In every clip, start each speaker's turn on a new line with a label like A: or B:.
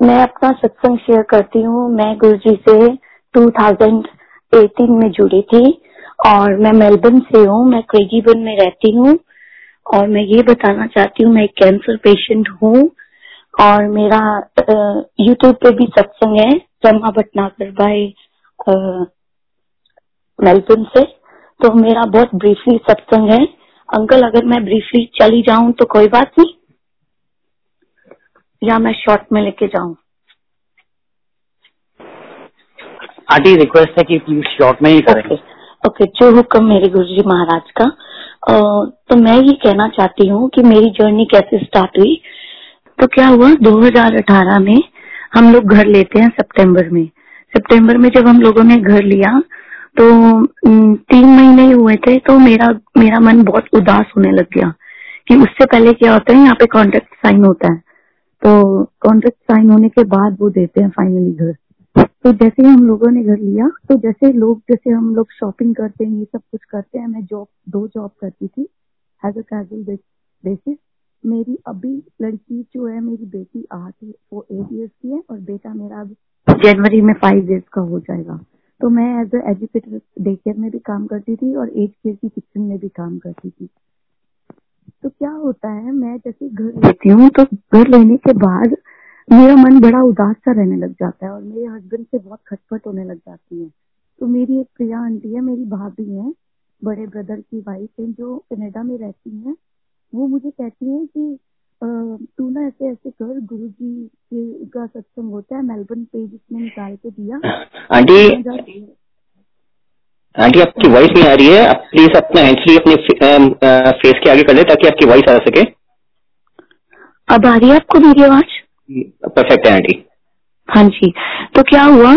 A: मैं अपना सत्संग शेयर करती हूँ। मैं गुरु जी से 2018 में जुड़ी थी और मैं मेलबर्न से हूँ। मैं क्रेजीबन में रहती हूँ और मैं ये बताना चाहती हूँ, मैं एक कैंसर पेशेंट हूँ और मेरा यूट्यूब पे भी सत्संग है रमा भटनागर भाई मेलबर्न से। तो मेरा बहुत ब्रीफली सत्संग है। अंकल, अगर मैं ब्रीफली चली जाऊँ तो कोई बात नहीं। या मैं शॉर्ट में लेके जाऊँ?
B: आंटी रिक्वेस्ट है कि प्लीज़ शॉर्ट में ही करें।
A: ओके ओके जो हुक्म मेरे गुरु जी महाराज का तो मैं ये कहना चाहती हूँ कि मेरी जर्नी कैसे स्टार्ट हुई? तो क्या हुआ 2018 में हम लोग घर लेते हैं सितंबर में। सितंबर में जब हम लोगों ने घर लिया तो तीन महीने ही हुए थे तो मेरा मेरा मन बहुत उदास होने लग गया कि उससे पहले क्या होता है यहाँ पे कॉन्ट्रैक्ट साइन होता है। तो कॉन्ट्रैक्ट साइन होने के बाद वो देते हैं फाइनली घर। तो जैसे ही हम लोगों ने घर लिया तो जैसे लोग, जैसे हम लोग शॉपिंग करते हैं, ये सब कुछ करते हैं, मैं जॉब दो जॉब करती थी एज अ कैजुअल बेसिस मेरी अभी लड़की जो है, मेरी बेटी आठ, वो एट ईयर्स की है, और बेटा मेरा अब जनवरी में फाइव ईयर्स का हो जाएगा। तो मैं as a educator day care में भी काम करती थी, और एज केयर की किचन में भी काम करती थी। तो क्या होता है मैं जैसे घर लेती हूँ तो घर लेने के बाद मेरा मन बड़ा उदास सा रहने लग जाता है और मेरे हस्बैंड से बहुत खटपट होने लग जाती है। तो मेरी एक प्रिया आंटी है मेरी भाभी है बड़े ब्रदर की वाइफ है जो कनाडा में रहती है। वो मुझे कहती है कि तू ना ऐसे ऐसे कर गुरु जी के का सत्संग होता है मेलबर्न पेज इसने निकाल के दिया।
B: आंटी आंटी आपकी वॉइस नहीं आ रही है। आप प्लीज़ अपना हैंडफ्री अपने फेस के आगे कर ले ताकि आपकी वॉइस आ सके।
A: अब आ रही है आपको मेरी आवाज़?
B: परफेक्ट है आंटी।
A: हाँ जी। तो क्या हुआ?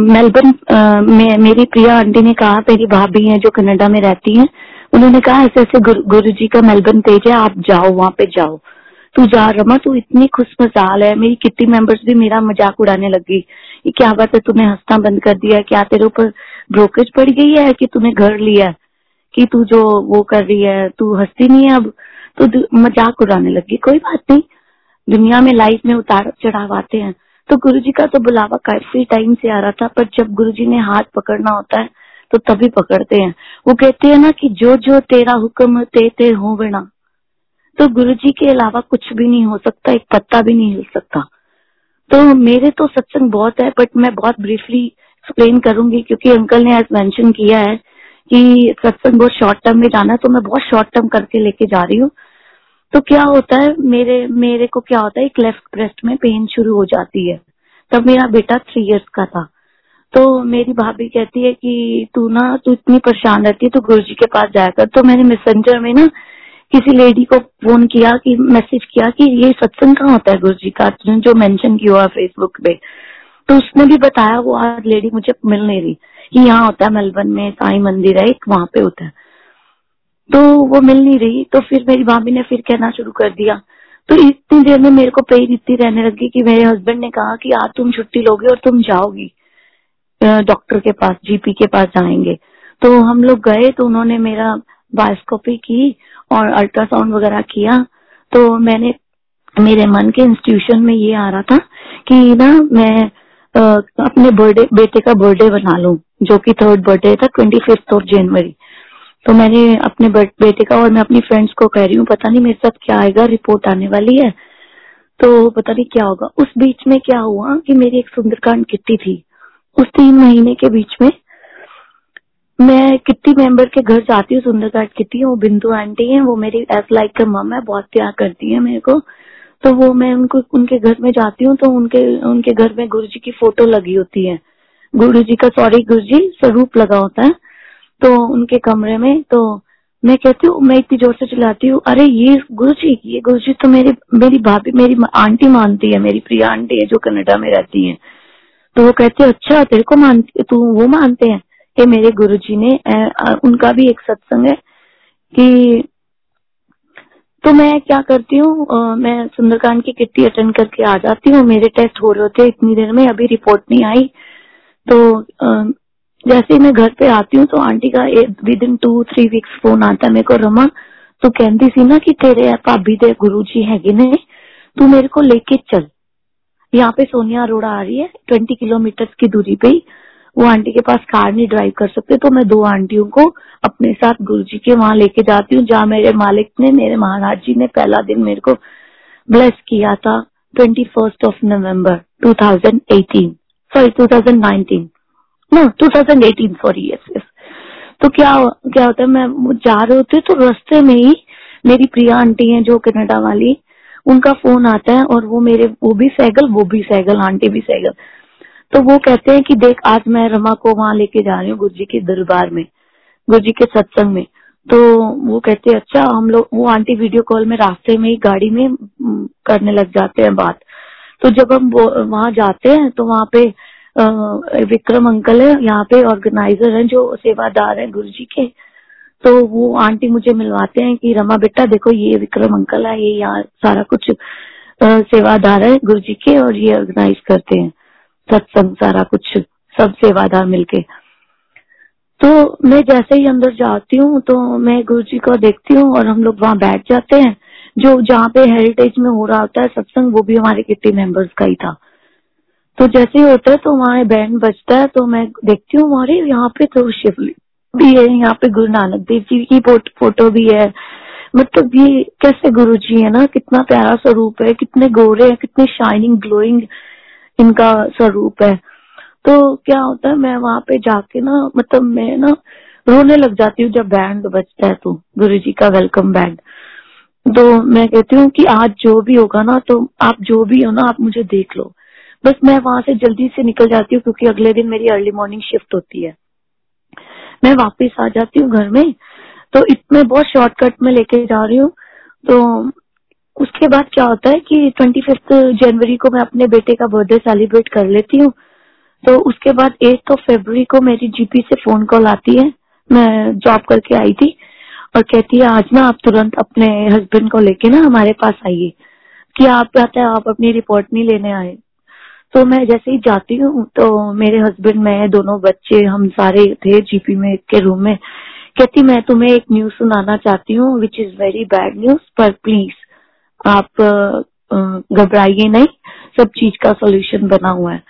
A: मेलबर्न में मेरी प्रिया आंटी ने कहा मेरी भाभी है जो कनाडा में रहती है उन्होंने कहा ऐसे ऐसे गुरु जी का मेलबर्न पेज है आप जाओ वहाँ पे जाओ। तू जा रमा तू इतनी खुश मजाल है, मेरी कितनी मेंबर्स भी मेरा मज़ाक उड़ाने लगी ये क्या बात है, तूने हंसना बंद कर दिया क्या तेरे ऊपर ब्रोकेज पड़ गई है कि तूने घर लिया कि तू जो वो कर रही है, तू हंसती नहीं है अब तो मज़ाक उड़ाने लगी कोई बात नहीं, दुनिया में लाइफ में उतार चढ़ाव आते हैं तो गुरु जी का तो बुलावा काफ़ी टाइम से आ रहा था, पर जब गुरु जी ने हाथ पकड़ना होता है तो तभी पकड़ते हैं, वो कहते हैं ना कि जो जो तेरा हुक्म ते ते हो बिना तो गुरु जी के अलावा कुछ भी नहीं हो सकता, एक पत्ता भी नहीं हिल सकता। तो मेरे तो सत्संग बहुत है बट मैं बहुत ब्रीफली एक्सप्लेन करूँगी, क्योंकि अंकल ने आज मेंशन किया है कि सत्संग बहुत शॉर्ट टर्म में जाना तो मैं बहुत शॉर्ट टर्म करके लेके जा रही हूँ। तो क्या होता है, मेरे मेरे को क्या होता है, एक लेफ़्ट ब्रेस्ट में पेन शुरू हो जाती है। तब मेरा बेटा थ्री इयर्स का था। तो मेरी भाभी कहती है कि तू ना, तू इतनी परेशान रहती है तो गुरु जी के पास जाया कर। तो मैंने मैसेंजर में ना किसी लेडी को फ़ोन किया, कि मैसेज किया कि ये सत्संग कहाँ होता है गुरु जी का जो मेंशन किया हुआ फेसबुक पे तो उसने भी बताया, वो आज लेडी मुझे मिल नहीं रही कि यहाँ होता है मेलबर्न में, साई मंदिर है, एक वहाँ पे होता है। तो वो मिल नहीं रही तो फिर मेरी भाभी ने फिर कहना शुरू कर दिया। तो इतनी देर में मेरे को पेन इतनी रहने लगी कि मेरे हस्बैंड ने कहा कि आज तुम छुट्टी लोगे और तुम जाओगी डॉक्टर के पास जीपी के पास जाएँगे। तो हम लोग गए तो उन्होंने मेरा बायोस्कोपी की और अल्ट्रासाउंड वगैरह किया तो मैंने मेरे मन के इंस्टीट्यूशन में ये आ रहा था कि ना मैं आ, अपने बर्थडे बेटे का बर्थडे बना लू जो कि थर्ड बर्थडे था ट्वेंटी फिफ्थ ऑफ़ जनवरी तो मैंने अपने बेटे का और मैं अपनी फ्रेंड्स को कह रही हूँ पता नहीं मेरे साथ क्या आएगा रिपोर्ट आने वाली है। तो पता नहीं क्या होगा। उस बीच में क्या हुआ कि मेरी एक सुंदरकांड किट्टी थी। उस तीन महीने के बीच में मैं कितनी मेंबर के घर जाती हूँ सुंदरकांड किट्टी वो बिंदु आंटी है, वो मेरी एज लाइक का मम है, बहुत प्यार करती है मेरे को। तो वो मैं उनको, उनके घर में जाती हूँ तो उनके उनके घर में गुरु जी की फ़ोटो लगी होती है। गुरु जी का सॉरी गुरु जी स्वरूप लगा होता है। तो उनके कमरे में तो मैं कहती हूँ, मैं इतनी ज़ोर से चिल्लाती हूँ, अरे ये गुरु जी ये गुरु जी तो मेरी मेरी भाभी, मेरी आंटी मानती है, मेरी प्रिया आंटी है जो कनाडा में रहती है। तो वो कहते अच्छा तेरे को मानती, तू वो मानते हैं? कि मेरे गुरु जी ने उनका भी एक सत्संग है कि तो मैं क्या करती हूँ मैं सुंदरकांड की किट्टी अटेंड करके आ जाती हूँ। मेरे टेस्ट हो रहे होते इतनी देर में अभी रिपोर्ट नहीं आई। तो आ, जैसे ही मैं घर पे आती हूँ तो आंटी का within two three weeks phone आता है मेरे को रमा तो कहती सी ना कि तेरे भाभी दे गुरु जी है तू मेरे को लेके चल। यहाँ पे सोनिया अरोड़ा आ रही है ट्वेंटी किलोमीटर की दूरी पे ही। वो आंटी के पास कार नहीं ड्राइव कर सकते तो मैं दो आंटियों को अपने साथ गुरु जी के वहाँ लेके जाती हूँ, जहाँ मेरे मालिक ने, मेरे महाराज जी ने पहला दिन मेरे को ब्लेस किया था twenty first of November two thousand eighteen sorry two thousand nineteen no two thousand eighteen sorry yes yes तो क्या क्या होता है, मैं जा रहे होते तो रास्ते में ही मेरी प्रिया आंटी है जो कनाडा वाली, उनका फ़ोन आता है और वो मेरे, वो भी सैगल, वो भी सैगल, आंटी भी सैगल। तो वो कहते हैं कि देख, आज मैं रमा को वहाँ लेके जा रही हूँ गुरु जी के दरबार में गुरु जी के सत्संग में। तो वो कहते हैं अच्छा हम लोग, वो आंटी वीडियो कॉल में रास्ते में ही गाड़ी में करने लग जाते हैं बात। तो जब हम वहाँ जाते हैं तो वहाँ पे विक्रम अंकल है, यहाँ पे ऑर्गेनाइजर है, जो सेवादार है गुरु जी के। तो वो आंटी मुझे मिलवाते हैं कि, रमा बेटा, देखो, ये विक्रम अंकल है, ये यहाँ सारा कुछ सेवादार है गुरु जी के और ये ऑर्गेनाइज करते हैं। सत्संग सारा कुछ सब सेवादार मिलके। तो मैं जैसे ही अंदर जाती हूँ तो मैं गुरु जी को देखती हूँ और हम लोग वहाँ बैठ जाते हैं। जो जहाँ पे हेरिटेज में हो रहा होता है सत्संग वो भी हमारे किट्टी मेंबर्स का ही था। तो जैसे ही होता है तो वहाँ बैंड बजता है तो मैं देखती हूँ हमारे यहाँ पे तो शिव भी है, यहाँ पे गुरु नानक देव जी की फ़ोटो भी है। मतलब ये कैसे गुरु जी है ना, कितना प्यारा स्वरूप है, कितने गोरे हैं, कितने शाइनिंग ग्लोइंग इनका स्वरूप है। तो क्या होता है, मैं वहाँ पे जाके ना मतलब मैं ना रोने लग जाती हूँ जब बैंड बजता है तो गुरु जी का वेलकम बैंड तो मैं कहती हूँ कि आज जो भी होगा ना तो आप जो भी हो ना, आप मुझे देख लो। बस मैं वहाँ से जल्दी से निकल जाती हूँ क्योंकि अगले दिन मेरी अर्ली मॉर्निंग शिफ्ट होती है। मैं वापस आ जाती हूँ घर में तो इतने बहुत शॉर्टकट में लेके जा रही हूँ। तो उसके बाद क्या होता है कि ट्वेंटी फिफ्थ जनवरी को मैं अपने बेटे का बर्थडे सेलिब्रेट कर लेती हूँ। तो उसके बाद एट ऑफ़ फेबर को मेरी जीपी से फ़ोन कॉल आती है। मैं जॉब करके आई थी और कहती है, आज ना आप तुरंत अपने हस्बैंड को लेके ना हमारे पास आइए कि आप कहते हैं आप अपनी रिपोर्ट नहीं लेने आए। तो मैं जैसे ही जाती हूँ तो मेरे हस्बैंड मैं, दोनों बच्चे, हम सारे थे जीपी में, के रूम में। कहती, मैं तुम्हें एक न्यूज़ सुनाना चाहती हूँ which is very bad news पर प्लीज़ आप घबराइए नहीं, सब चीज़ का सोल्यूशन बना हुआ है।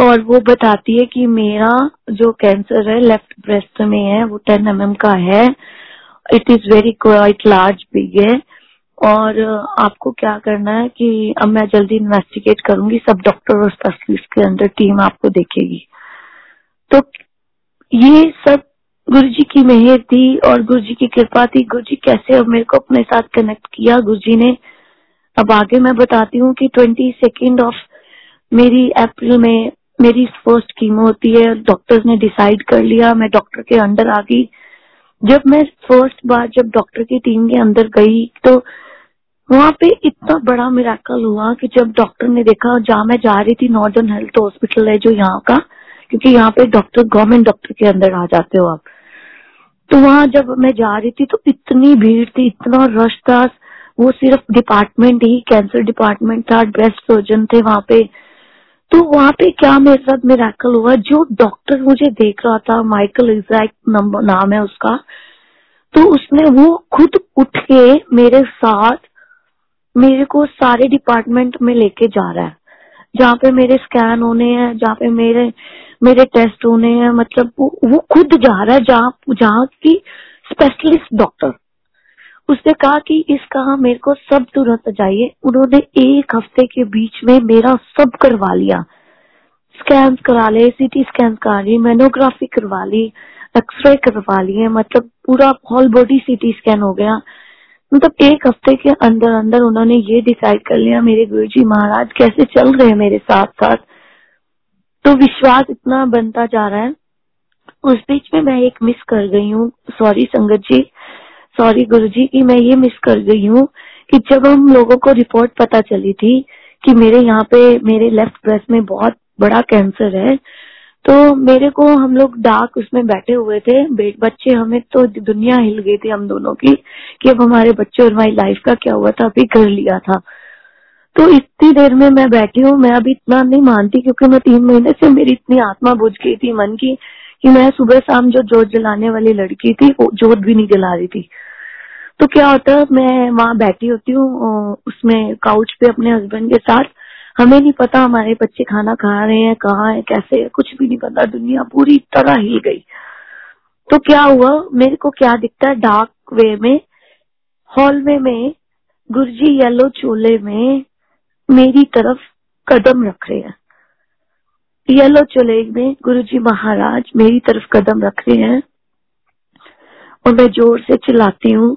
A: और वो बताती है कि मेरा जो कैंसर है लेफ़्ट ब्रेस्ट में है, वो टेन एम mm का है। It is very quite large big है। और आपको क्या करना है कि अब मैं जल्दी इन्वेस्टिगेट करूँगी, सब डॉक्टर और स्पेशलिस्ट के अंदर टीम आपको देखेगी। तो ये सब गुरु जी की मेहर थी और गुरु जी की कृपा थी। गुरु जी कैसे मेरे को अपने साथ कनेक्ट किया? गुरु जी ने अब आगे मैं बताती हूँ कि ट्वेंटी सेकेंड ऑफ़ मेरी अप्रैल में मेरी फ़र्स्ट कीमो होती है। डॉक्टर्स ने डिसाइड कर लिया। मैं डॉक्टर के अंडर आ गई। जब मैं फ़र्स्ट बार जब डॉक्टर की टीम के अंदर गई तो वहाँ पे इतना बड़ा मिराकल हुआ कि जब डॉक्टर ने देखा, जहाँ मैं जा रही थी नॉर्दर्न हेल्थ हॉस्पिटल है जो यहाँ का, क्योंकि यहाँ पे डॉक्टर गवर्नमेंट डॉक्टर के अंदर आ जाते हो आप। तो वहाँ जब मैं जा रही थी तो इतनी भीड़ थी, इतना रश था। वो सिर्फ़ डिपार्टमेंट ही कैंसर डिपार्टमेंट था ब्रेस्ट सर्जन थे वहाँ पे। तो वहाँ पे क्या मेरे साथ मेराकल हुआ? जो डॉक्टर मुझे देख रहा था माइकल एग्जैक्ट नाम है उसका तो उसने वो खुद उठ के मेरे साथ मेरे को सारे डिपार्टमेंट में लेके जा रहा है। जहाँ पे मेरे स्कैन होने हैं जहाँ पे मेरे मेरे टेस्ट होने हैं मतलब वो, वो खुद जा रहा है जहाँ जहाँ की स्पेशलिस्ट डॉक्टर उसने कहा कि इस कहा मेरे को सब तुरंत जाइए। उन्होंने एक हफ़्ते के बीच में मेरा सब करवा लिया। स्कैन करा ले सीटी स्कैन करा ली, मेनोग्राफी करवा ली एक्सरे करवा लिए मतलब पूरा होल बॉडी सीटी स्कैन हो गया। मतलब एक हफ़्ते के अंदर अंदर उन्होंने ये डिसाइड कर लिया, मेरे गुरु जी महाराज कैसे चल रहे मेरे साथ साथ। तो विश्वास इतना बनता जा रहा है। उस बीच में मैं एक मिस कर गई हूँ। सॉरी संगत जी। सॉरी गुरु जी की मैं ये मिस कर गई हूँ कि जब हम लोगों को रिपोर्ट पता चली थी कि मेरे यहाँ पे, मेरे लेफ़्ट ब्रेस्ट में बहुत बड़ा कैंसर है तो मेरे को हम लोग डाक उसमें बैठे हुए थे। बच्चे हमें तो दुनिया हिल गई थी हम दोनों की, कि अब हमारे बच्चे और हमारी लाइफ का क्या हुआ था, अभी कर लिया था। तो इतनी देर में मैं बैठी हूँ, मैं अभी इतना नहीं मानती क्योंकि मैं तीन महीने से मेरी इतनी आत्मा बुझ गई थी मन की, कि मैं सुबह शाम जो जोत जलाने वाली लड़की थी, वो जोत भी नहीं जला रही थी। तो क्या होता है, मैं वहाँ बैठी होती हूँ उसमें काउच पे अपने हस्बैंड के साथ। हमें नहीं पता हमारे बच्चे खाना खा रहे हैं, कहाँ है, कैसे है, कुछ भी नहीं पता। दुनिया पूरी तरह हिल गई। तो क्या हुआ, मेरे को क्या दिखता है डार्क वे में हॉल में मैं, गुरुजी येलो चोले में, मेरी तरफ़ कदम रख रहे हैं। येलो चोले में गुरुजी महाराज मेरी तरफ़ कदम रख रहे हैं और मैं ज़ोर से चिल्लाती हूँ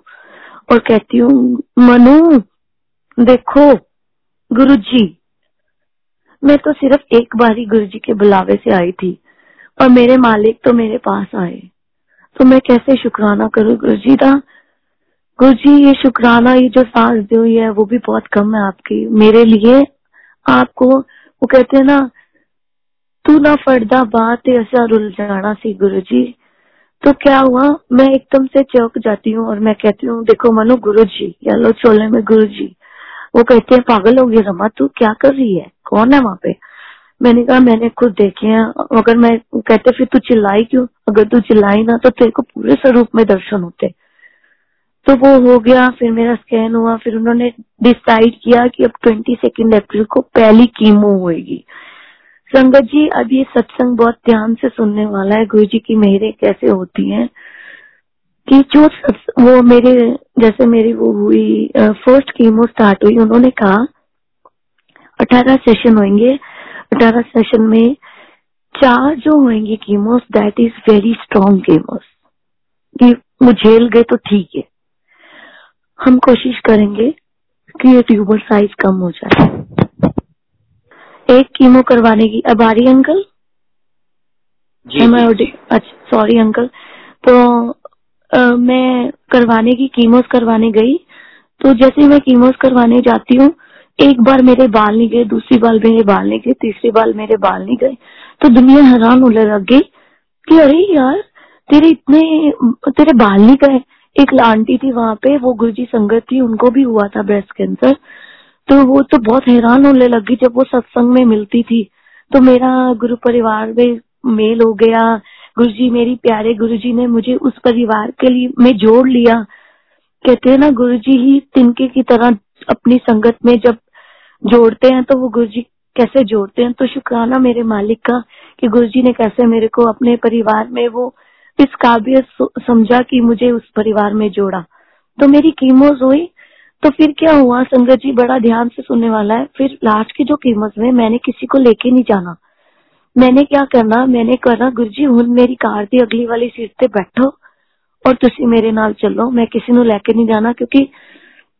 A: और कहती हूँ, मनु, देखो, गुरुजी, मैं तो सिर्फ़ एक बार ही गुरु जी के बुलावे से आई थी और मेरे मालिक तो मेरे पास आए। तो मैं कैसे शुक्राना करूँ गुरु जी का गुरु जी ये शुक्राना, ये जो सांस दी हुई है, वो भी बहुत कम है आपकी, मेरे लिए। आपको, वो कहते हैं ना, तू ना फटदा बात, ऐसा रुल जाना सी गुरु जी तो क्या हुआ? मैं एकदम से चौक जाती हूँ और मैं कहती हूँ, देखो मनो गुरु जी येलो चोले में गुरु जी वो कहते हैं, पागल हो गया रमा, तू क्या कर रही है? कौन है वहाँ पे? मैंने कहा, मैंने खुद देखे हैं अगर मैं कहते फिर तू चिल्लाई क्यों? अगर तू चिल्लाई ना तो तेरे को पूरे स्वरूप में दर्शन होते. तो वो हो गया, फिर मेरा स्कैन हुआ, फिर उन्होंने डिसाइड किया कि अब ट्वेंटी सेकेंड अप्रैल को पहली कीमो होगी संगत जी, अब ये सत्संग बहुत ध्यान से सुनने वाला है। गुरु जी की मेहरे कैसे होती हैं? कि जो वो मेरे, जैसे मेरी वो हुई फ़र्स्ट कीमो स्टार्ट हुई, उन्होंने कहा, अठारह सेशन होंगे। अठारह सेशन में चार जो होंगे chemos that is very strong chemos कि वो झेल गए तो ठीक है। हम कोशिश करेंगे कि ये ट्यूबर साइज़ कम हो जाए। एक कीमो करवाने की। अब आ रही अंकल अच्छा सॉरी अंकल तो आ, मैं करवाने की कीमोस करवाने गई। तो जैसे मैं कीमोस करवाने जाती हूँ एक बार मेरे बाल नहीं गए दूसरी बार मेरे बाल नहीं गए तीसरी बार मेरे बाल नहीं गए। तो दुनिया हैरान होने लग गई कि अरे यार तेरे इतने तेरे बाल नहीं गए। एक आंटी थी वहाँ पे वो गुरुजी संगत थी उनको भी हुआ था ब्रेस्ट कैंसर तो वो तो बहुत हैरान होने लगी जब वो सत्संग में मिलती थी। तो मेरा गुरु परिवार में मेल हो गया। गुरुजी, मेरी प्यारे गुरुजी ने मुझे उस परिवार के लिए, में जोड़ लिया। कहते हैं ना, गुरुजी ही तिनके की तरह अपनी संगत में जब जोड़ते हैं तो वो गुरु जी कैसे जोड़ते हैं? तो शुक्राना मेरे मालिक का कि गुरु जी ने कैसे मेरे को अपने परिवार में वो इस काबिल समझा कि मुझे उस परिवार में जोड़ा। तो मेरी कीमोज हुई। तो फिर क्या हुआ? संगत जी बड़ा ध्यान से सुनने वाला है। फिर लास्ट की जो कीमत में मैंने किसी को लेके नहीं जाना। मैंने क्या करना? मैंने करना गुरु जी हूँ मेरी कार की अगली वाली सीट पे बैठो और तुम मेरे नाल चलो। मैं किसी ਨੂੰ लेके नहीं जाना क्योंकि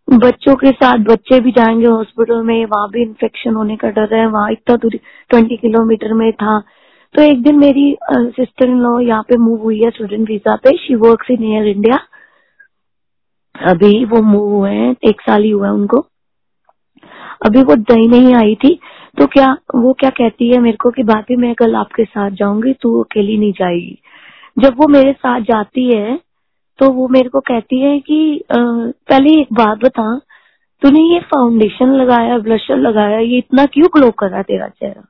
A: बच्चों के साथ बच्चे भी जाएँगे हॉस्पिटल में, वहाँ भी इन्फेक्शन होने का डर है, वहाँ इतना दूरी ट्वेंटी किलोमीटर में था। तो एक दिन मेरी सिस्टर इन लॉ यहाँ पे मूव हुई है स्टूडेंट वीज़ा पे। She work in Air India अभी वो मूव हुए हैं एक साल ही हुआ है उनको। अभी वो दही नहीं आई थी तो क्या वो क्या कहती है मेरे को कि भाभी मैं कल आपके साथ जाऊँगी तू अकेली नहीं जाएगी। जब वो मेरे साथ जाती है तो वो मेरे को कहती है कि आ, पहले एक बात बता तूने ये फाउंडेशन लगाया ब्लशर लगाया ये इतना क्यों ग्लो कर रहा तेरा चेहरा?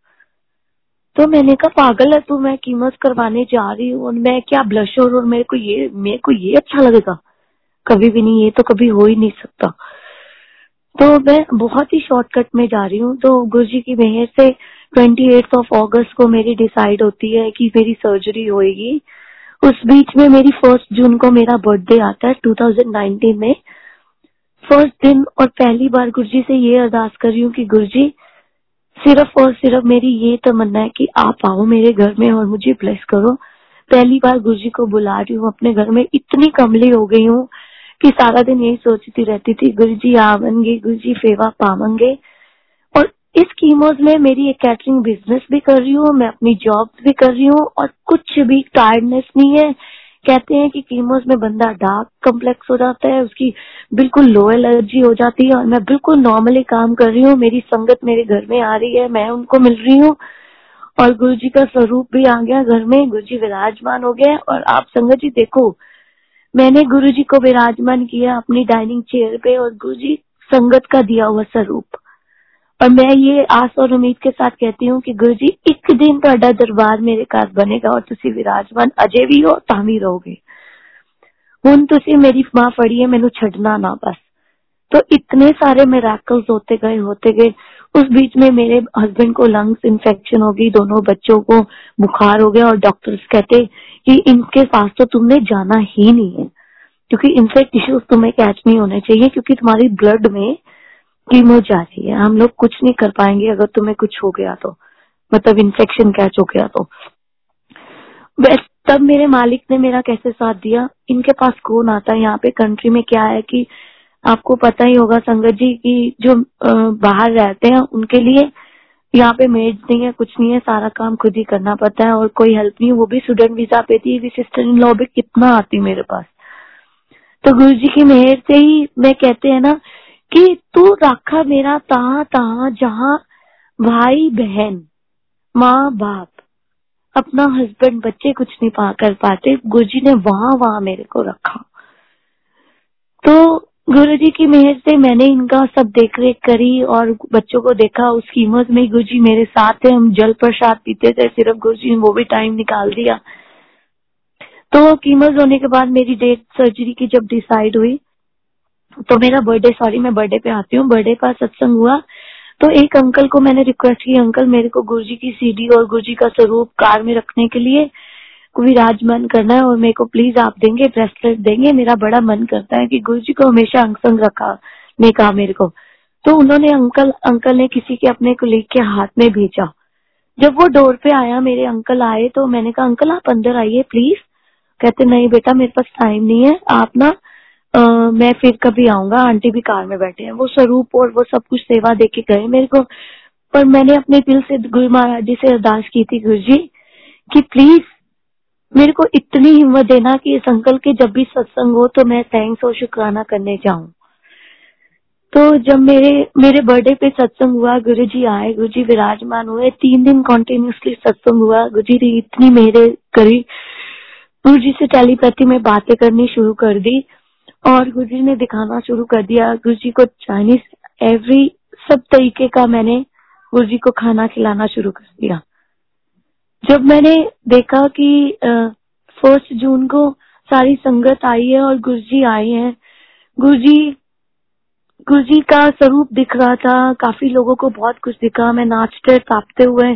A: तो मैंने कहा पागल है तू मैं कीमत करवाने जा रही हूँ और मैं क्या ब्लशर और मेरे को ये मेरे को ये अच्छा लगेगा। कभी भी नहीं, ये तो कभी हो ही नहीं सकता। तो मैं बहुत ही शॉर्टकट में जा रही हूँ तो गुरु जी की मेहर से ट्वेंटी एट ऑफ़ ऑगस्ट को मेरी डिसाइड होती है कि मेरी सर्जरी होएगी। उस बीच में मेरी फ़र्स्ट जून को मेरा बर्थडे आता है 2019 में। फ़र्स्ट दिन और पहली बार गुरुजी से ये अरदास कर रही हूँ कि गुरुजी, सिर्फ़ और सिर्फ़ मेरी ये तमन्ना है कि आप आओ मेरे घर में और मुझे ब्लेस करो। पहली बार गुरुजी को बुला रही हूँ, अपने घर में इतनी कमली हो गई हूँ कि सारा दिन यही सोचती रहती थी, गुरु जी आवेंगे, गुरु जी फेवा पावेंगे। इस कीमोज में मेरी एक कैटरिंग बिज़नेस भी कर रही हूँ, मैं अपनी जॉब भी कर रही हूँ और कुछ भी टायर्डनेस नहीं है। कहते हैं कि कीमोज में बंदा डार्क कम्प्लेक्स हो जाता है, उसकी बिल्कुल लो एलर्जी हो जाती है और मैं बिल्कुल नॉर्मली काम कर रही हूँ, मेरी संगत मेरे घर में आ रही है, मैं उनको मिल रही हूँ। और गुरु जी का स्वरूप भी आ गया घर में, गुरु जी विराजमान हो गए और आप संगत जी देखो मैंने गुरु जी को विराजमान किया अपनी डाइनिंग चेयर पे और गुरु जी संगत का दिया हुआ स्वरूप और मैं ये आस और उम्मीद के साथ कहती हूँ कि गुरु जी एक दिन ਤੁਹਾਡਾ दरबार मेरे घर बनेगा और ਤੁਸੀਂ विराजमान अजय भी हो ਤਾਂ ਵੀ ਰਹੋਗੇ ਹੁਣ ਤੁਸੀਂ मेरी मां फड़ी है मैनू छड़ना ना बस तो इतने सारे मेराकल्स होते गए होते गए उस बीच में मेरे हस्बैंड को लंग्स इन्फेक्शन हो गई दोनों बच्चों को बुखार हो गया और डॉक्टर्स कहते कि इनके पास तो तुमने जाना ही नहीं है। क्योंकि इन्फेक्ट इश्यूज़ तुम्हें कैच नहीं होने चाहिए, क्योंकि तुम्हारी ब्लड में कीमो जा रही है। हम लोग कुछ नहीं कर पाएँगे अगर तुम्हें कुछ हो गया तो। मतलब इन्फेक्शन कैच हो गया तो। बस तब मेरे मालिक ने मेरा कैसे साथ दिया? इनके पास कौन आता है? यहाँ पे कंट्री में क्या है कि आपको पता ही होगा संगत जी की जो बाहर रहते हैं उनके लिए यहाँ पे मेड नहीं है, कुछ नहीं है, सारा काम खुद ही करना पड़ता है और कोई हेल्प नहीं वो भी स्टूडेंट वीज़ा पे थी सिस्टर इन लॉ भी कितना आती मेरे पास। तो गुरु जी की मेहर से ही मैं कहते हैं ना कि तू रखा मेरा ता ता जहाँ भाई बहन, माँ बाप, अपना हस्बैंड बच्चे कुछ नहीं पा कर पाते। गुरु जी ने वहाँ वहाँ मेरे को रखा। तो गुरु जी की मेहर से मैंने इनका सब देख रेख करी और बच्चों को देखा, उस कीमत में गुरु जी मेरे साथ थे, हम जल प्रसाद पीते थे, सिर्फ़ गुरु जी ने वो भी टाइम निकाल दिया। तो कीमत होने के बाद मेरी डेट सर्जरी की जब डिसाइड हुई तो मेरा बर्थडे सॉरी मैं बर्थडे पे आती हूँ बर्थडे का सत्संग हुआ तो एक अंकल को मैंने रिक्वेस्ट की अंकल मेरे को गुरुजी की सीडी और गुरुजी का स्वरूप कार में रखने के लिए विराजमान करना है और मेरे को प्लीज़ आप देंगे ब्रेसलेट देंगे। मेरा बड़ा मन करता है कि गुरु जी को हमेशा अंग रखा ने कहा मेरे को। तो उन्होंने अंकल अंकल ने किसी के अपने कुलीग के हाथ में भेजा। जब वो डोर पे आया मेरे अंकल आए तो मैंने कहा अंकल आप अंदर आइए प्लीज़ कहते नहीं बेटा मेरे पास टाइम नहीं है। आप ना आ, मैं फिर कभी आऊँगा। आंटी भी कार में बैठे हैं। वो स्वरूप और वो सब कुछ सेवा दे के गए मेरे को। पर मैंने अपने दिल से गुरु महाराज जी से अरदास की थी गुरु जी कि प्लीज़ मेरे को इतनी हिम्मत देना कि इस अंकल के जब भी सत्संग हो तो मैं थैंक्स और शुक्राना करने जाऊँ। तो जब मेरे मेरे बर्थडे पे सत्संग हुआ, गुरु जी आए, गुरु जी विराजमान हुए, तीन दिन कॉन्टिन्यूसली सत्संग हुआ, गुरु जी ने इतनी मेरे करी। गुरु जी से टेलीपैथी में बातें करनी शुरू कर दी और गुरु जी ने दिखाना शुरू कर दिया। गुरु जी को चाइनीज़ एवरी सब तरीके का मैंने गुरु जी को खाना खिलाना शुरू कर दिया। जब मैंने देखा कि फ़र्स्ट जून को सारी संगत आई है और गुरु जी आए हैं गुरु जी गुरु जी का स्वरूप दिख रहा था, काफ़ी लोगों को बहुत कुछ दिखा। मैं नाचते, तापते हुए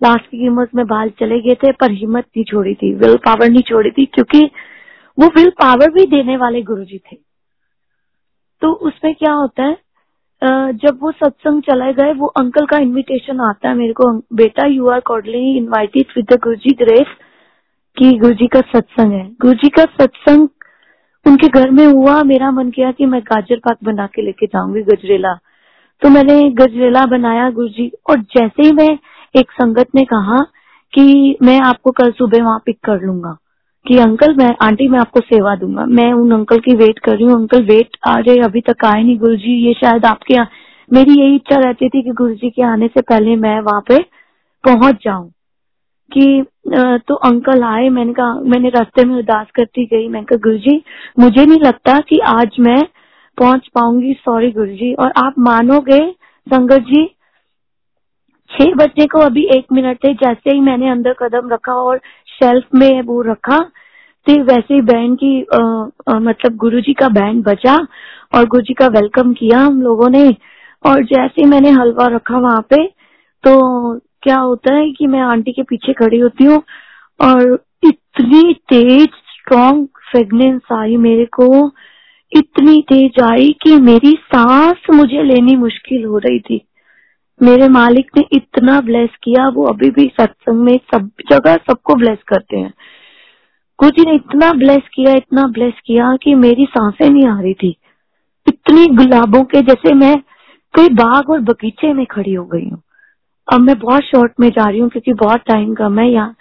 A: लास्ट की कीमत में बाल चले गए थे, पर हिम्मत नहीं छोड़ी थी विल पावर नहीं छोड़ी थी, क्योंकि वो विल पावर भी देने वाले गुरु जी थे। तो उसमें क्या होता है? जब वो सत्संग चले गए, वो अंकल का इनविटेशन आता है मेरे को। बेटा you are cordially invited with the Guruji grace कि गुरुजी का सत्संग है। गुरुजी का सत्संग उनके घर में हुआ। मेरा मन किया कि मैं गाजर पाक बना के लेके जाऊँगी गजरेला। तो मैंने गजरेला बनाया गुरुजी और जैसे ही मैं एक संगत ने कहा कि मैं आपको कल सुबह वहाँ पिक कर लूँगा। कि अंकल, मैं, आंटी, मैं आपको सेवा दूँगा। मैं उन अंकल की वेट कर रही हूँ। अंकल, वेट आ जाए अभी तक आए नहीं गुरु जी ये शायद आपके यहाँ मेरी यही इच्छा रहती थी कि गुरु जी के आने से पहले मैं वहाँ पे पहुँच जाऊँ। कि तो अंकल आए, मैंने कहा मैंने रास्ते में उदास करती गई। मैंने कहा गुरु जी मुझे नहीं लगता कि आज मैं पहुँच पाऊँगी। सॉरी गुरु जी और आप मानोगे, संगत जी, छह बजने को अभी एक मिनट थे जैसे ही मैंने अंदर कदम रखा और शेल्फ में वो रखा। तो वैसे ही बैंड की आ, आ, मतलब गुरुजी का बैंड बजा और गुरुजी का वेलकम किया हम लोगों ने। और जैसे मैंने हलवा रखा वहाँ पे तो क्या होता है कि मैं आंटी के पीछे खड़ी होती हूँ और इतनी तेज स्ट्रॉन्ग फ्रेगनेंस आई मेरे को। इतनी तेज आई कि मेरी सांस मुझे लेनी मुश्किल हो रही थी। मेरे मालिक ने इतना ब्लेस किया, वो अभी भी सत्संग में सब जगह सबको ब्लेस करते हैं। कुछ ने इतना ब्लेस किया, इतना ब्लेस किया कि मेरी साँसें नहीं आ रही थी। इतनी गुलाबों के जैसे मैं कोई बाग और बगीचे में खड़ी हो गई हूँ। अब मैं बहुत शॉर्ट में जा रही हूँ क्योंकि बहुत टाइम कम है यहाँ।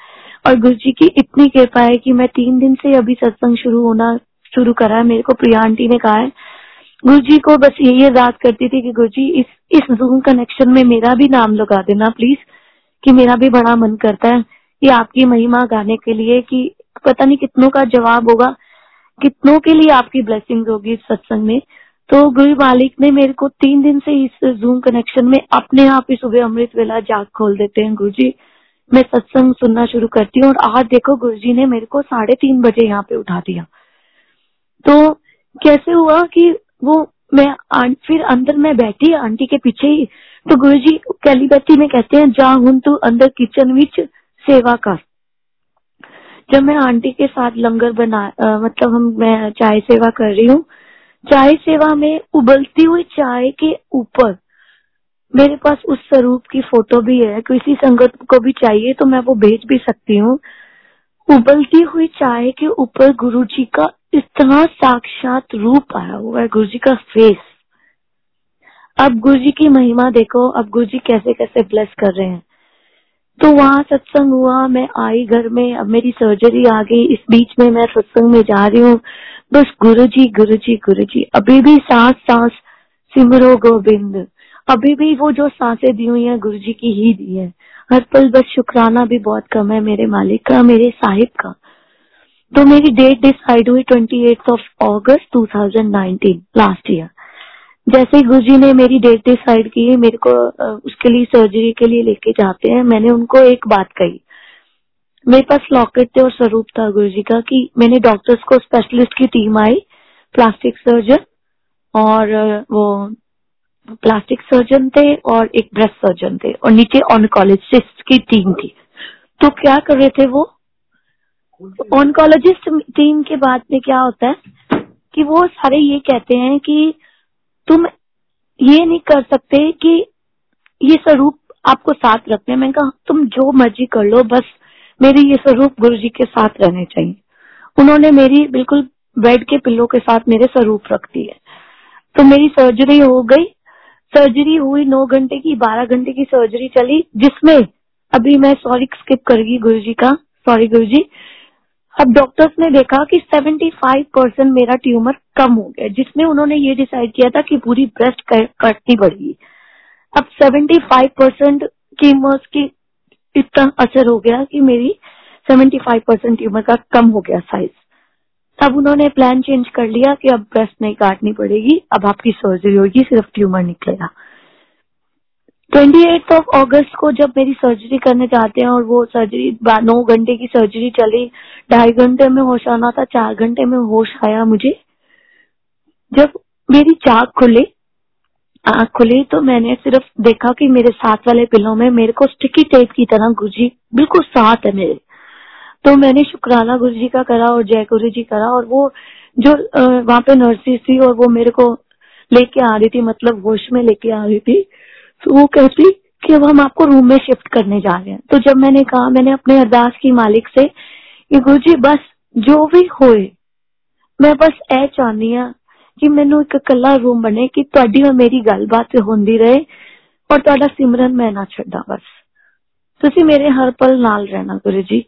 A: और गुरु जी की इतनी कृपा है कि मैं तीन दिन से अभी सत्संग शुरू होना शुरू करा है। मेरे को प्रिया आंटी ने कहा है गुरु जी को बस यही अरदास करती थी कि गुरु जी इस इस जूम कनेक्शन में मेरा भी नाम लगा देना प्लीज़ कि मेरा भी बड़ा मन करता है। कि आपकी महिमा गाने के लिए कि पता नहीं कितनों का जवाब होगा, कितनों के लिए आपकी ब्लेसिंग होगी इस सत्संग में। तो गुरु मालिक ने मेरे को तीन दिन से इस जूम कनेक्शन में अपने आप ही सुबह अमृत वेला जाग खोल देते हैं गुरु जी मैं सत्संग सुनना शुरू करती हूँ और आज देखो गुरु जी ने मेरे को साढ़े तीन बजे यहाँ पे उठा दिया। तो कैसे हुआ कि वो मैं फिर अंदर मैं बैठी आंटी के पीछे ही तो गुरु जी कैलीबैठी में कहते हैं जा हूँ तू अंदर किचन विच सेवा कर। जब मैं आंटी के साथ लंगर बना आ, मतलब हम मैं चाय सेवा कर रही हूँ चाय सेवा में उबलती हुई चाय के ऊपर मेरे पास उस स्वरूप की फ़ोटो भी है किसी संगत को भी चाहिए तो मैं वो भेज भी सकती हूँ। उबलती हुई चाय के ऊपर गुरु जी का इतना साक्षात रूप आया हुआ है गुरु जी का फेस अब गुरु जी की महिमा देखो, अब गुरु जी कैसे कैसे ब्लेस कर रहे हैं। तो वहाँ सत्संग हुआ, मैं आई घर में, अब मेरी सर्जरी आ गई, इस बीच में मैं सत्संग में जा रही हूँ। बस गुरु जी गुरु जी गुरु जी अभी भी सांस सांस सिमरो गोविंद, अभी भी वो जो साँसें दी हुई है गुरु जी की ही दी है। हर पल बस शुक्राना भी बहुत कम है मेरे मालिक का, मेरे साहिब का। तो मेरी डेट डिसाइड हुई twenty eight of August two thousand nineteen last year जैसे ही गुरु जी ने मेरी डेट डिसाइड की, मेरे को उसके लिए सर्जरी के लिए लेके जाते हैं, मैंने उनको एक बात कही। मेरे पास लॉकेट थे और स्वरूप था गुरु जी का कि मैंने डॉक्टर्स को स्पेशलिस्ट की टीम आई प्लास्टिक सर्जन और वो प्लास्टिक सर्जन थे और एक ब्रेस्ट सर्जन थे और नीचे ऑनकोलॉजिस्ट की टीम थी। तो क्या कर रहे थे वो? ऑनकोलॉजिस्ट टीम के बाद में क्या होता है कि वो सारे ये कहते हैं कि तुम ये नहीं कर सकते कि ये स्वरूप आपको साथ रखने मैंने कहा, तुम जो मर्ज़ी कर लो, बस मेरी ये स्वरूप गुरु जी के साथ रहने चाहिए। उन्होंने मेरी बिल्कुल बेड के पिल्लो के साथ मेरे स्वरूप रख दिए। तो मेरी सर्जरी हो गई। सर्जरी हुई नौ घंटे की, बारह घंटे की सर्जरी चली, जिसमें अभी मैं सॉरी स्किप करेगी गुरु जी का सॉरी गुरु जी अब डॉक्टर्स ने देखा कि 75 परसेंट मेरा ट्यूमर कम हो गया, जिसमें उन्होंने ये डिसाइड किया था कि पूरी ब्रेस्ट कटनी पड़ेगी अब 75 परसेंट कीमर्स की इतना असर हो गया कि मेरी 75 परसेंट ट्यूमर का कम हो गया साइज़ तब उन्होंने प्लान चेंज कर लिया कि अब ब्रेस्ट नहीं काटनी पड़ेगी, अब आपकी सर्जरी होगी, सिर्फ़ ट्यूमर निकलेगा। ट्वेंटी एट ऑफ़ अगस्त को जब मेरी सर्जरी करने जाते हैं और वो सर्जरी नौ घंटे की सर्जरी चली, ढाई घंटे में होश आना था, चार घंटे में होश आया मुझे। जब मेरी चाक खुली, आँख खुली तो मैंने सिर्फ़ देखा कि मेरे साथ वाले पिलो में मेरे को स्टिकी टेप की तरह गुरुजी बिल्कुल साथ है मेरे। तो मैंने शुक्राना गुरु जी का करा और जय गुरु जी करा और वो जो वहाँ पे नर्सिस थी और वो मेरे को लेके आ रही थी मतलब होश में लेके आ रही थी। तो वो कहती कि अब हम आपको रूम में शिफ्ट करने जा रहे हैं तो जब मैंने कहा मैंने अपने अरदास की मालिक से कि गुरु जी बस जो भी होए मैं बस ए चाहनी हाँ कि ਮੈਨੂੰ ਇੱਕ ਕੱਲਾ ਰੂਮ ਬਣੇ ਕਿ ਤੁਹਾਡੀ ਔਰ ਮੇਰੀ ਗੱਲਬਾਤ ਹੁੰਦੀ ਰਹੇ ਔਰ ਤੁਹਾਡਾ ਸਿਮਰਨ ਮੈਂ ਨਾ ਛੱਡਾਂ ਬਸ ਤੁਸੀਂ ਮੇਰੇ ਹਰ ਪਲ ਨਾਲ ਰਹਿਣਾ ਗੁਰੂ ਜੀ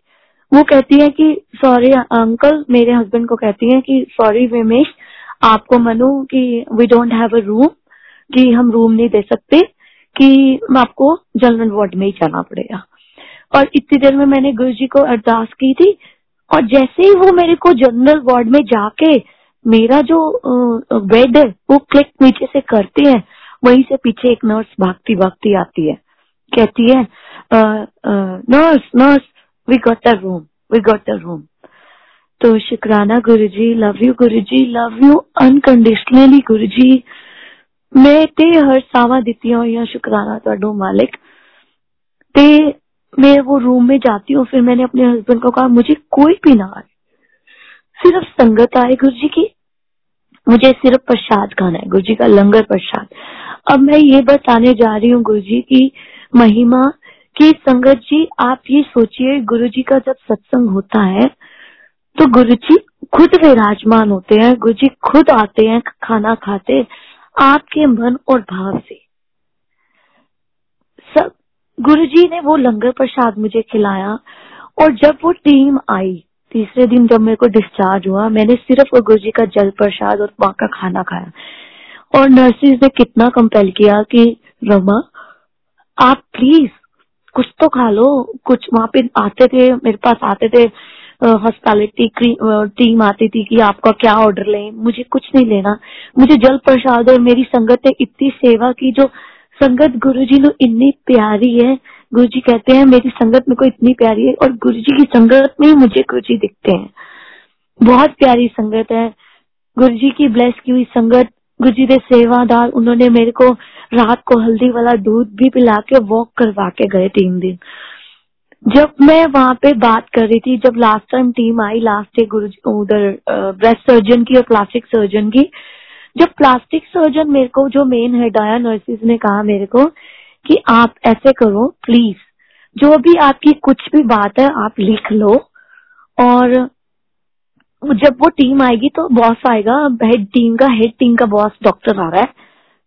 A: वो कहती है कि सॉरी अंकल मेरे हस्बैंड को कहती है कि सॉरी विमेश आपको मनु कि we don't have a room कि हम रूम नहीं दे सकते कि आपको जनरल वार्ड में ही जाना पड़ेगा। और इतनी देर में मैंने गुरु जी को अरदास की थी और जैसे ही वो मेरे को जनरल वार्ड में जाके मेरा जो बेड है, वो क्लिक नीचे से करते हैं, वहीं से पीछे एक नर्स भागती भागती आती है। कहती है nurse nurse we got a room we got a room तो शुक्राना Guru ji love you Guru ji love you unconditionally गुरु जी मैं ते हर सावा दिती हुई या शुक्राना ਤੁਹਾਡੋ मालिक ते मैं वो रूम में जाती हूँ फिर मैंने अपने हस्बैंड को कहा मुझे कोई भी ना आए सिर्फ संगत आए गुरु जी की मुझे सिर्फ प्रसाद खाना है गुरु जी का लंगर प्रसाद अब मैं ये बताने जा रही हूँ गुरु जी की महिमा कि संगत जी आप ये सोचिए गुरु जी का जब सत्संग होता है तो गुरु जी खुद विराजमान होते हैं गुरु जी खुद आते हैं खाना खाते आपके मन और भाव से। सब गुरु जी ने वो लंगर प्रसाद मुझे खिलाया और जब वो टीम आई, तीसरे दिन जब मेरे को डिस्चार्ज हुआ, मैंने सिर्फ़ गुरु जी का जल प्रसाद और वहाँ का खाना खाया। और नर्सिस ने कितना कंपेल किया कि, रमा, आप प्लीज़ कुछ तो खा लो, कुछ वहाँ पे आते थे, मेरे पास आते थे हॉस्पिटलिटी टीम आती थी कि आपका क्या ऑर्डर लें। मुझे कुछ नहीं लेना। मुझे जल प्रसाद और मेरी संगत ने इतनी सेवा की जो संगत गुरु जी इतनी प्यारी है। गुरु जी कहते हैं, मेरी संगत मेरे को इतनी प्यारी है और गुरु जी की संगत में मुझे गुरु जी दिखते हैं। बहुत प्यारी संगत है। गुरु जी की ब्लेस की हुई संगत गुरु जी के सेवादार, उन्होंने मेरे को रात को हल्दी वाला दूध भी पिला के वॉक करवा के गए तीन दिन। जब मैं वहाँ पे बात कर रही थी, जब लास्ट टाइम टीम आई लास्ट डे गुरु, उधर ब्रेस्ट सर्जन की और प्लास्टिक सर्जन की, जब प्लास्टिक सर्जन मेरे को, जो मेन हेड आया नर्सिस ने कहा मेरे को कि आप ऐसे करो प्लीज़ जो भी आपकी कुछ भी बात है, आप लिख लो और जब वो टीम आएगी तो बॉस आएगा हेड टीम का हेड टीम का बॉस डॉक्टर आ रहा है,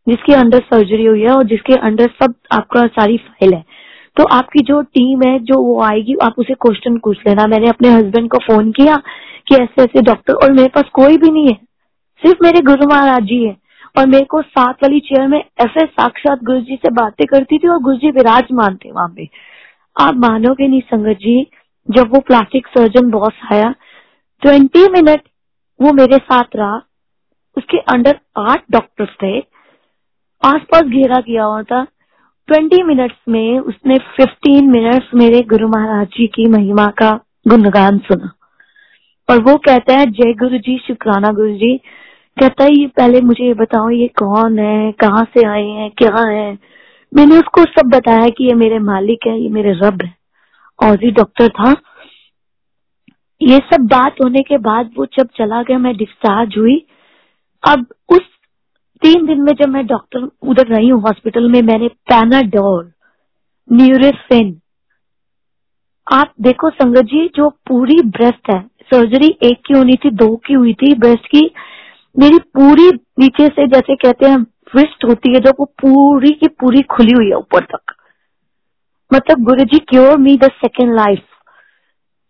A: जिसके अंडर सर्जरी हुई है और जिसके अंडर सब आपका सारी फ़ाइल है। तो आपकी जो टीम है, जो वो आएगी, आप उसे क्वेश्चन पूछ लेना। मैंने अपने हस्बैंड को फ़ोन किया कि ऐसे ऐसे डॉक्टर और मेरे पास कोई भी नहीं है। सिर्फ़ मेरे गुरु महाराज जी है। और मेरे को साथ वाली चेयर में ऐसे साक्षात गुरु जी से बातें करती थी और गुरु जी विराजमान थे वहाँ पे। आप मानोगे नहीं संगत जी, जब वो प्लास्टिक सर्जन बॉस आया ट्वेंटी मिनट वो मेरे साथ रहा। उसके अंडर आठ डॉक्टर्स थे। आसपास घेरा किया हुआ था। ट्वेंटी मिनट्स में उसने फिफ्टीन मिनट्स मेरे गुरु महाराज जी की महिमा का गुणगान सुना। और वो कहता है, जय गुरु जी, शुक्राना गुरु जी। कहता है, ये पहले मुझे ये बताओ, ये कौन है? कहाँ से आए हैं? क्या है? मैंने उसको सब बताया कि ये मेरे मालिक है, ये मेरे रब है। और भी डॉक्टर था। ये सब बात होने के बाद वो जब चला गया, मैं डिस्चार्ज हुई। अब उस तीन दिन में जब मैं डॉक्टर उधर रही हूँ हॉस्पिटल में, मैंने पैनाडोल न्यूरिफिन आप देखो संगत जी, जो पूरी ब्रेस्ट है सर्जरी एक की होनी थी, दो की हुई थी ब्रेस्ट की, मेरी पूरी नीचे से जैसे कहते हैं विस्ट होती है जो वो पूरी की पूरी खुली हुई है ऊपर तक। मतलब Guru ji cure me the second life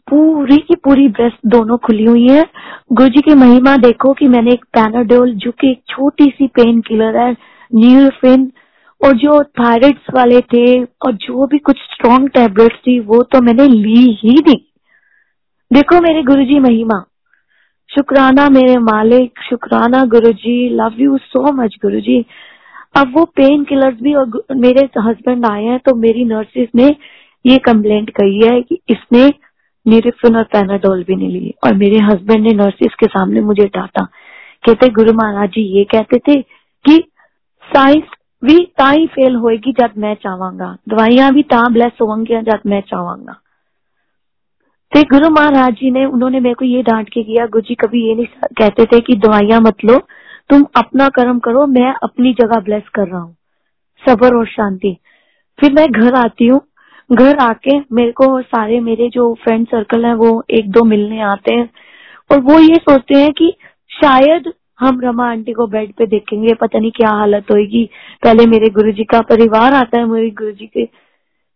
A: पूरी की पूरी ब्रेस्ट दोनों खुली हुई है। गुरु जी की महिमा देखो कि मैंने एक पैनाडोल जो कि एक छोटी सी पेन किलर है न्यूरोफिन और जो थायराइड्स वाले थे, और जो भी कुछ स्ट्रॉन्ग टेबलेट्स थी, वो तो मैंने ली ही दी देखो मेरे गुरु जी महिमा। शुक्राना मेरे मालिक, शुक्राना Guru ji love you so much Guru ji अब वो पेन किलर्स भी और मेरे हस्बैंड आए हैं तो मेरी नर्सिस ने ये कंप्लेंट कही है कि इसने निरिफिन और पैनाडोल भी नहीं लिए। और मेरे हस्बैंड ने नर्सिस के सामने मुझे डांटा। कहते, गुरु महाराज जी, ये कहते थे कि साइंस भी ता ही फेल होएगी जब मैं चाहूँगा दवाइयाँ भी ता ब्लेस होंगी जब मैं चाहूँगा तो गुरु महाराज जी ने, उन्होंने मेरे को ये डांट के किया, गुरु जी, कभी ये नहीं कहते थे कि, दवाइयाँ मत लो, तुम अपना कर्म करो, मैं अपनी जगह ब्लेस कर रहा हूँ। सबर और शांति। फिर मैं घर आती हूँ घर आके मेरे को सारे मेरे जो फ्रेंड सर्कल है वो एक दो मिलने आते हैं। और वो ये सोचते हैं कि शायद हम रमा आंटी को बेड पे देखेंगे, पता नहीं क्या हालत होगी पहले मेरे गुरुजी का परिवार आता है, मेरे गुरुजी के,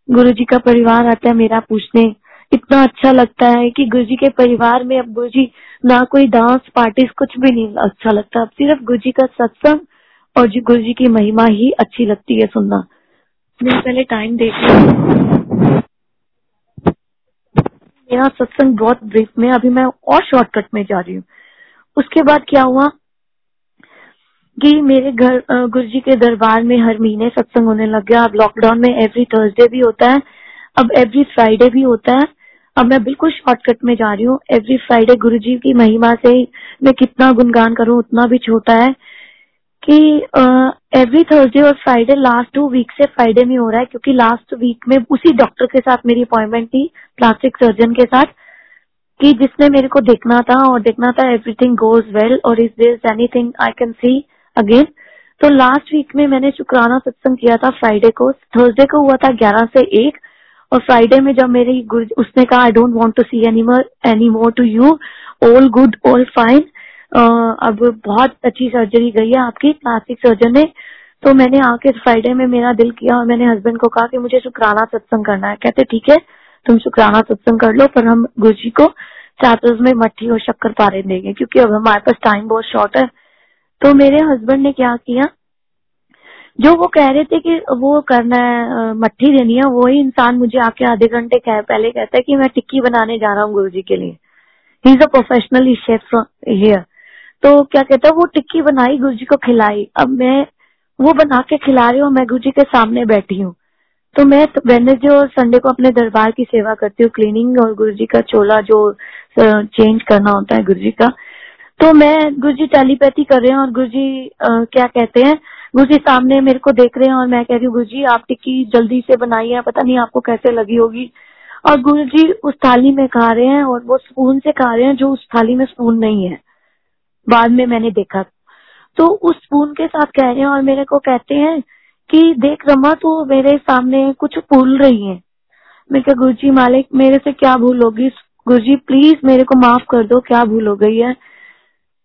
A: गुरुजी का परिवार आता है मेरा पूछने। इतना अच्छा लगता है कि गुरुजी के परिवार में अब गुरुजी ना कोई डांस पार्टीज़ कुछ भी नहीं अच्छा लगता। अब सिर्फ़ गुरुजी का सत्संग और जी गुरुजी की महिमा ही अच्छी लगती है सुनना। मैं पहले टाइम देख मेरा सत्संग बहुत ब्रीफ में अभी मैं और शॉर्टकट में जा रही हूँ। उसके बाद क्या हुआ कि मेरे घर गुरु जी के दरबार में हर महीने सत्संग होने लग गया। अब लॉकडाउन में एवरी थर्सडे भी होता है। अब एवरी फ्राइडे भी होता है। अब मैं बिल्कुल शॉर्टकट में जा रही हूँ। एवरी फ्राइडे गुरु जी की महिमा से मैं कितना गुणगान करूँ, उतना भी छोटा है। कि एवरी थर्सडे और फ्राइडे लास्ट टू वीक से फ्राइडे में हो रहा है, क्योंकि लास्ट वीक में उसी डॉक्टर के साथ मेरी अपॉइंटमेंट थी प्लास्टिक सर्जन के साथ, कि जिसने मेरे को देखना था और देखना था एवरीथिंग गोज वेल और is this anything I can see again तो लास्ट वीक में मैंने शुक्राना सत्संग किया था फ्राइडे को थर्सडे को हुआ था ग्यारह से एक, और फ्राइडे में जब मेरी उसने कहा I don't want to see any more any more to you all good all fine अब बहुत अच्छी सर्जरी गई है आपकी प्लास्टिक सर्जन ने। तो मैंने आके फ्राइडे में मेरा दिल किया और मैंने हस्बैंड को कहा कि मुझे शुक्राना सत्संग करना है। कहते ठीक है तुम शुक्राना सत्संग कर लो पर हम गुरु जी को चातुर्स में मट्ठी और शक्कर पारे देंगे क्योंकि अब हमारे पास टाइम बहुत शॉर्ट है। तो मेरे हस्बैंड ने क्या किया जो वो कह रहे थे कि वो करना है मट्ठी देनी है वही इंसान मुझे आके आधे घंटे कह, पहले कहता है कि मैं टिक्की बनाने जा रहा हूँ गुरु जी के लिए। He is a professional chef here तो क्या कहता है, वो टिक्की बनाई गुरु जी को खिलाई। अब मैं वो बना के खिला रही हूँ, मैं गुरु जी के सामने बैठी हूँ। तो मैं वेनेसडे और संडे को अपने दरबार की सेवा करती हूँ क्लीनिंग और गुरु जी का चोला जो चेंज करना होता है गुरु जी का तो मैं गुरु जी टेलीपैथी कर रहे हैं और गुरु जी क्या कहते हैं गुरु जी सामने मेरे को देख रहे हैं और मैं कह रही हूँ गुरु जी आप टिक्की जल्दी से बनाई है पता नहीं आपको कैसे लगी होगी। और गुरु जी उस थाली में खा रहे हैं और वो स्पून से खा रहे हैं जो उस थाली में स्पून नहीं है। बाद में मैंने देखा। तो उस स्पून के साथ कह रहे हैं और मेरे को कहते हैं कि देख रमा तो मेरे सामने कुछ भूल रही है। मैं क्या गुरु जी मालिक, मेरे से क्या भूल होगी? गुरु जी प्लीज़ मेरे को माफ़ कर दो, क्या भूल हो गई है?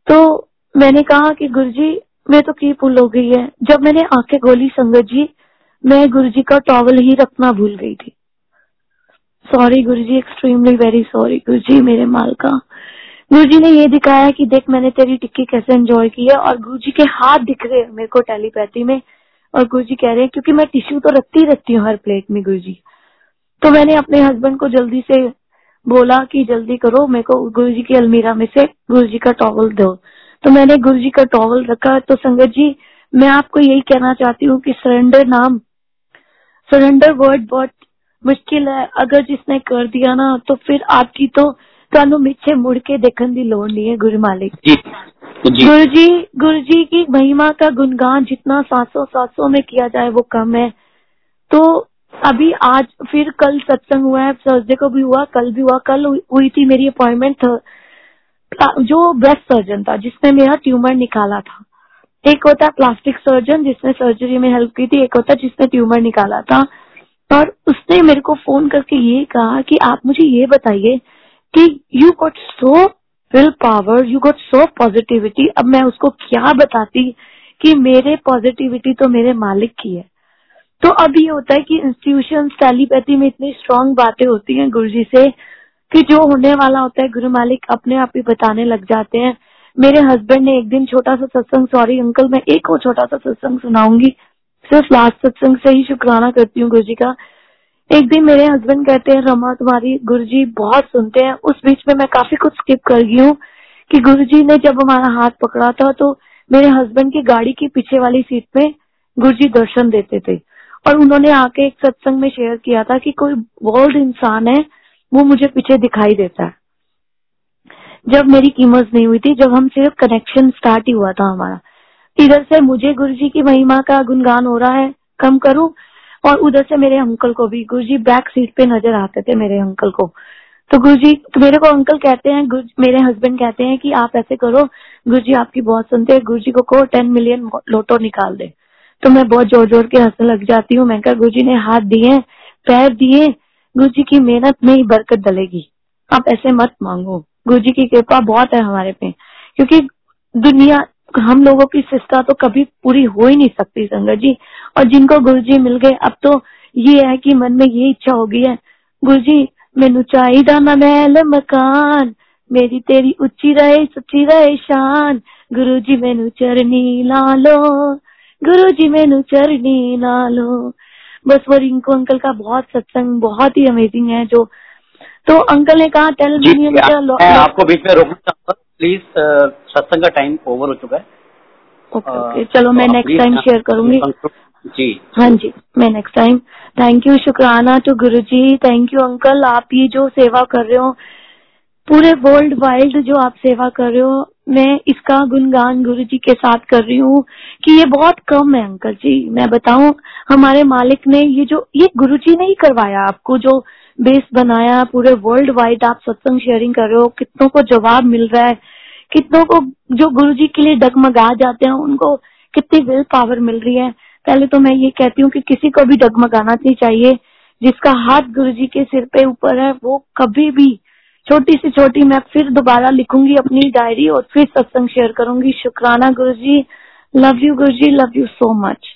A: तो मैंने कहा कि गुरु जी मैं तो की भूल हो गई है? जब मैंने आँखें गोली संगत जी, मैं गुरु जी का टॉवल ही रखना भूल गई थी। सॉरी गुरु जी एक्सट्रीमली वेरी सॉरी गुरु जी मेरे माल का गुरु जी ने ये दिखाया कि देख, मैंने तेरी टिक्की कैसे एंजॉय की है और गुरु जी के हाथ दिख रहे हैं मेरे को टेलीपैथी में। और गुरु जी कह रहे हैं, क्योंकि मैं टिश्यू तो रखती रखती हूँ हर प्लेट में गुरु जी तो मैंने अपने हस्बैंड को जल्दी से बोला कि जल्दी करो, मेरे को गुरु जी की अलमीरा में से गुरु जी का टॉवल दो। तो मैंने गुरु जी का टॉवल रखा। तो संगत जी, मैं आपको यही कहना चाहती हूँ कि सरेंडर नाम सरेंडर वर्ड बहुत मुश्किल है। अगर जिसने कर दिया ना तो फिर आपकी तो ਤੁਹਾਨੂੰ मिच्छे मुड़ के देखने की लोड़ नहीं है गुरु मालिक जी गुरु जी गुरु जी की महिमा का गुणगान जितना सात सौ सात सौ में किया जाए वो कम है तो अभी आज फिर कल सत्संग हुआ है थर्सडे को भी हुआ कल भी हुआ कल हुई थी मेरी अपॉइंटमेंट जो ब्रेस्ट सर्जन था जिसने मेरा ट्यूमर निकाला था एक होता है प्लास्टिक सर्जन जिसने सर्जरी में हेल्प की थी एक होता है जिसने ट्यूमर निकाला था और उसने मेरे को फोन करके ये कहा कि आप मुझे ये बताइए कि you got so willpower you got so positivity अब मैं उसको क्या बताती कि मेरे पॉजिटिविटी तो मेरे मालिक की है। तो अब ये होता है कि इंस्टीट्यूशन टेलीपैथी में इतनी स्ट्रांग बातें होती हैं गुरु जी से कि जो होने वाला होता है, गुरु मालिक अपने आप ही बताने लग जाते हैं। मेरे हस्बैंड ने एक दिन छोटा सा सत्संग सॉरी अंकल मैं एक और छोटा सा सत्संग सुनाऊँगी। सिर्फ़ लास्ट सत्संग से ही शुक्राना करती हूँ गुरु जी का। एक दिन मेरे हस्बैंड कहते हैं, रमा, तुम्हारी गुरु जी बहुत सुनते हैं। उस बीच में मैं काफ़ी कुछ स्किप कर गई हूँ कि गुरु जी ने जब हमारा हाथ पकड़ा था तो मेरे हस्बैंड की गाड़ी की पीछे वाली सीट पे गुरु जी दर्शन देते थे। और उन्होंने आके एक सत्संग में शेयर किया था कि कोई वर्ल्ड इंसान है, वो मुझे पीछे दिखाई देता है। जब मेरी कीमत नहीं हुई थी, जब हम सिर्फ़ कनेक्शन स्टार्ट ही हुआ था हमारा। इधर से मुझे गुरु जी की महिमा का गुणगान हो रहा है, कम करूँ? और उधर से मेरे अंकल को भी। गुरु जी बैक सीट पे नज़र आते थे मेरे अंकल को। तो गुरु जी तो मेरे को अंकल कहते हैं मेरे हस्बैंड कहते हैं कि आप ऐसे करो गुरु जी आपकी बहुत सुनते हैं गुरु जी को कहो टेन मिलियन लोटो निकाल दे। तो मैं बहुत ज़ोर ज़ोर के हंसने लग जाती हूँ। मैं कहा गुरु ने हाथ दिए, पैर दिए गुरु की मेहनत में ही बरकत डलेगी। आप ऐसे मत मांगो। गुरु की कृपा बहुत है हमारे पे, क्योंकि दुनिया हम लोगों की शिष्टा तो कभी पूरी हो ही नहीं सकती संगत जी। और जिनको गुरु जी मिल गए अब तो ये है कि मन में ये इच्छा हो गई है गुरु जी मैनू चाहिदा ना महल मकान मेरी तेरी उच्ची रहे सच्ची रहे शान। गुरु जी मैनू चरनी ला लो गुरु जी मैनू चरनी ला लो। बस वो रिंकू अंकल का बहुत सत्संग बहुत ही अमेजिंग है जो। तो अंकल ने कहा टेल
C: मी आपको बीच में रोकना चाहूँगा प्लीज़ सत्संग का टाइम ओवर हो चुका है
A: ओके ओके चलो मैं नेक्स्ट टाइम शेयर करूँगी
C: जी
A: हाँ जी मैं नेक्स्ट टाइम थैंक यू शुक्राना to Guru ji thank you uncle आप ये जो सेवा कर रहे हो पूरे वर्ल्ड वाइड जो आप सेवा कर रहे हो मैं इसका गुणगान गुरु जी के साथ कर रही हूँ कि ये बहुत कम है अंकल जी। मैं बताऊँ हमारे मालिक ने ये जो ये गुरु जी ने ही करवाया आपको जो बेस बनाया, पूरे वर्ल्ड वाइड आप सत्संग शेयरिंग कर रहे हो, कितनों को जवाब मिल रहा है, कितनों को जो गुरु जी के लिए डगमगा जाते हैं, उनको कितनी विल पावर मिल रही है। पहले तो मैं ये कहती हूँ कि किसी को भी डगमगाना नहीं चाहिए। जिसका हाथ गुरु जी के सिर पे ऊपर है, वो कभी भी, छोटी से छोटी मैं फिर दोबारा लिखूँगी अपनी डायरी और फिर सत्संग शेयर करूँगी। शुक्राना गुरु जी love you Guru ji love you so much